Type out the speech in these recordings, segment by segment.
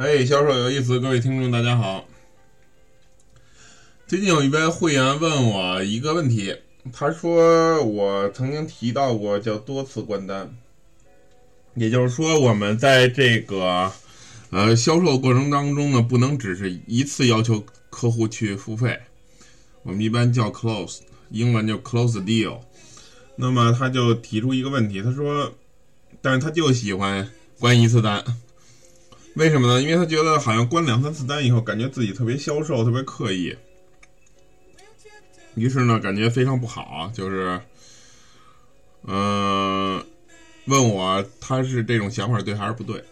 哎，销售有意思，各位听众大家好。最近有一位会员问我一个问题，他说我曾经提到过叫多次关单，也就是说我们在这个呃销售过程当中呢，不能只是一次要求客户去付费，我们一般叫 close，英文叫 close deal。那么他就提出一个问题，他说，但是他就喜欢关一次单。为什么呢？因为他觉得好像关两三次单以后，感觉自己特别消瘦，特别刻意，于是呢，感觉非常不好。就是，嗯，问我他是这种想法对还是不对？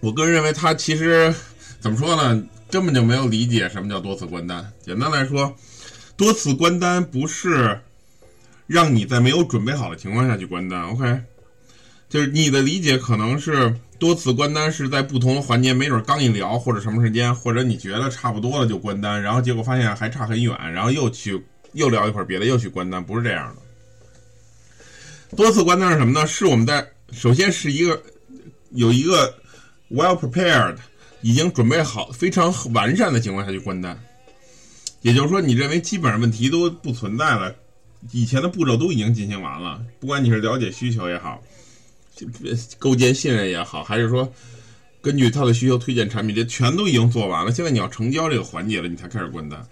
我个人认为他其实怎么说呢，根本就没有理解什么叫多次关单。简单来说，多次关单不是让你在没有准备好的情况下去关单。OK，就是你的理解可能是。多次关单是在不同的环节，没准刚一聊或者什么时间，或者你觉得差不多了就关单，然后结果发现还差很远，然后又去又聊一会儿别的，又去关单，不是这样的。多次关单是什么呢？是我们在首先是一个有一个 well prepared 已经准备好非常完善的情况下去关单，也就是说你认为基本上问题都不存在了，以前的步骤都已经进行完了，不管你是了解需求也好。构建信任也好，还是说根据他的需求推荐产品，这全都已经做完了。现在你要成交这个环节了，你才开始关单。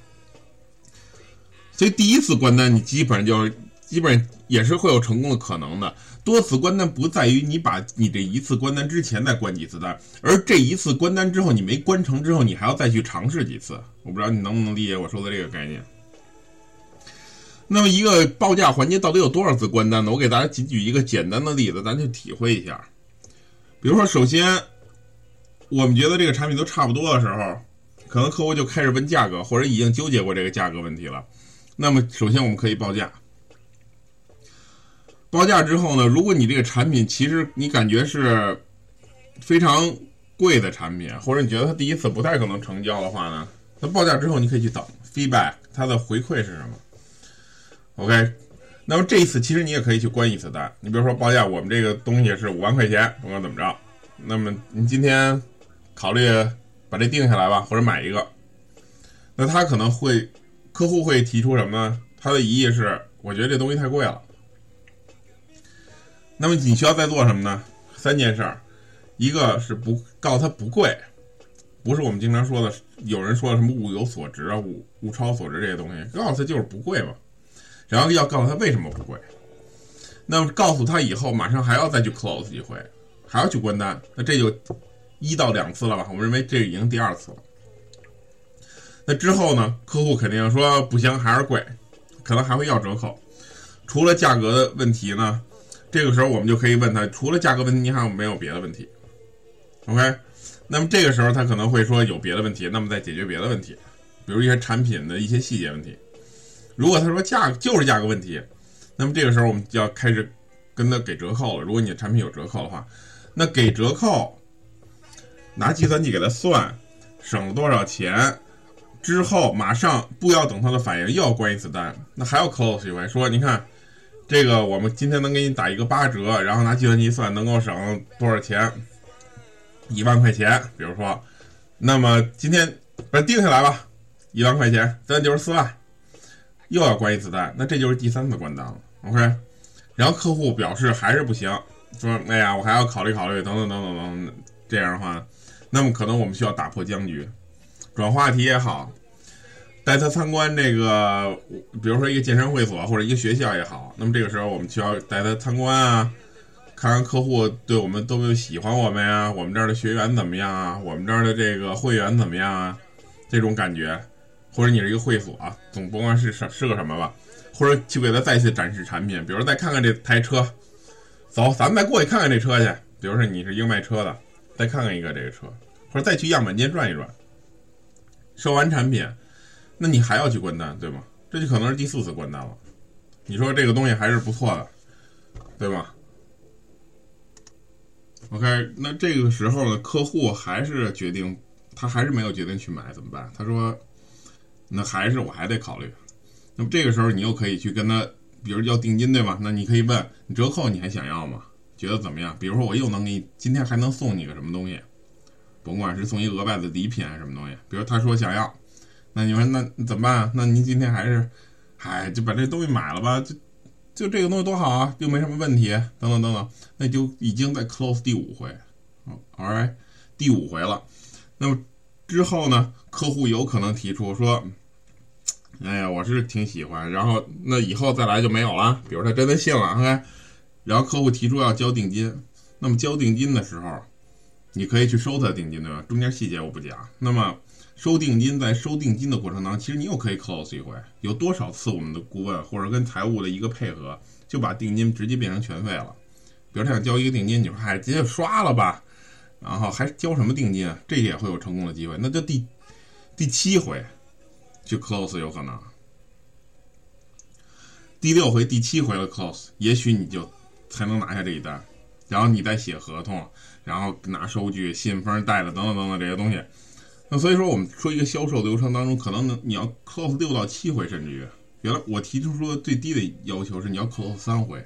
所以第一次关单，你基本上就基本上也是会有成功的可能的。多次关单不在于你把你这一次关单之前再关几次单，而这一次关单之后你没关成之后，你还要再去尝试几次。我不知道你能不能理解我说的这个概念。那么一个报价环节到底有多少次关单呢？我给大家仅举一个简单的例子，咱就体会一下。比如说，首先我们觉得这个产品都差不多的时候，可能客户就开始问价格，或者已经纠结过这个价格问题了。那么首先我们可以报价。报价之后呢，如果你这个产品其实你感觉是非常贵的产品，或者你觉得它第一次不太可能成交的话呢，那报价之后你可以去等 feedback，它的回馈是什么？OK，那么这一次其实你也可以去关一次单。你比如说报价，我们这个东西是五万块钱，甭管怎么着，那么你今天考虑把这定下来吧，或者买一个。那他可能会，客户会提出什么呢？他的疑义是，我觉得这东西太贵了。那么你需要再做什么呢？三件事儿，一个是不告诉他不贵，不是我们经常说的，有人说什么物有所值啊，物物超所值这些东西，告诉他就是不贵嘛。然后要告诉他为什么不贵，那么告诉他以后马上还要再去 close 一回，还要去关单，那这就一到两次了吧？我们认为这已经第二次了。那之后呢？客户肯定说不行，还是贵，可能还会要折扣。除了价格的问题呢，这个时候我们就可以问他，除了价格问题，你还有没有别的问题？OK？那么这个时候他可能会说有别的问题，那么再解决别的问题，比如一些产品的一些细节问题。如果他说价就是价格问题，那么这个时候我们就要开始跟他给折扣了。如果你的产品有折扣的话，那给折扣，拿计算器给他算，省了多少钱，之后马上不要等他的反应，又要关一次单，那还要 close 一回，说你看，这个我们今天能给你打一个八折，然后拿计算机算能够省多少钱，一万块钱，比如说，那么今天把定下来吧，一万块钱，咱就是四万。又要关一次单，那这就是第三次关单了。OK，然后客户表示还是不行，说哎呀，我还要考虑考虑，等等等等等。这样的话，那么可能我们需要打破僵局，转话题也好，带他参观这个，比如说一个健身会所或者一个学校也好。那么这个时候我们需要带他参观啊，看看客户对我们都喜欢我们呀，我们这儿的学员怎么样啊，我们这儿的这个会员怎么样啊，这种感觉。或者你是一个会所，总不管是是是个什么吧，或者去给他再次展示产品，比如再看看这台车，走，咱们再过去看看这车去。比如说你是英卖车的，再看看一个这个车，或者再去样板间转一转。收完产品，那你还要去关单，对吗？这就可能是第四次关单了。你说这个东西还是不错的，对吧？OK，那这个时候呢，客户还是决定，他还是没有决定去买，怎么办？他说。那还是我还得考虑，那么这个时候你又可以去跟他，比如要定金对吧？那你可以问你折扣你还想要吗？觉得怎么样？比如说我又能给你今天还能送你个什么东西，甭管是送一额外的礼品还是什么东西，比如他说想要，那你说那怎么办？那您今天还是，嗨，就把这东西买了吧，就就这个东西多好啊，又没什么问题，等等等等，那就已经在 close 第五回，all right，第五回了。那么之后呢，客户有可能提出说，哎呀，我是挺喜欢，然后那以后再来就没有了。比如他真的信了，OK，然后客户提出要交定金，那么交定金的时候。你可以去收他定金，对吧？中间细节我不讲。那么收定金，在收定金的过程当中，其实你又可以 close 一回。有多少次我们的顾问或者跟财务的一个配合，就把定金直接变成全费了？比如他想交一个定金，你说嗨，直接刷了吧，然后还交什么定金啊？这也会有成功的机会。那就第第七回去 close 有可能，第六回、第七回的 close，也许你就才能拿下这一单。然后你再写合同，然后拿收据、信封带着等等等等这些东西。那所以说，我们说一个销售流程当中，可能你要 close 六到七回，甚至于原来我提出说最低的要求是你要 close 三回。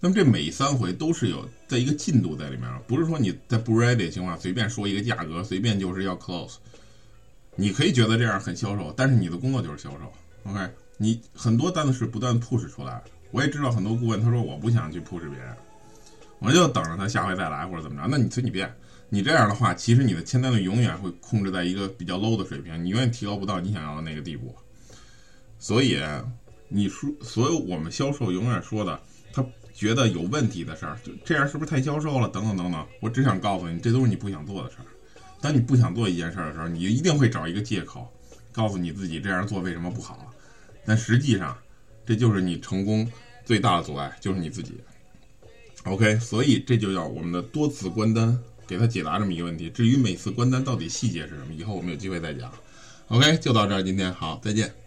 那么这每三回都是有在一个进度在里面，不是说你在不 ready 的情况下随便说一个价格，随便就是要 close。你可以觉得这样很销售，但是你的工作就是销售。OK，你很多单子是不断 push 出来。我也知道很多顾问他说我不想去 push 别人。我就等着他下回再来或者怎么着，那你随你便。你这样的话，其实你的签单率永远会控制在一个比较 low 的水平，你永远提高不到你想要的那个地步。所以，你说所有我们销售永远说的，他觉得有问题的事儿，就这样是不是太销售了？等等等等。我只想告诉你，这都是你不想做的事儿。当你不想做一件事的时候，你就一定会找一个借口，告诉你自己这样做为什么不好。但实际上，这就是你成功最大的阻碍，就是你自己。OK，所以这就叫我们的多次关单，给他解答这么一个问题。至于每次关单到底细节是什么，以后我们有机会再讲。OK，就到这儿，今天好，再见。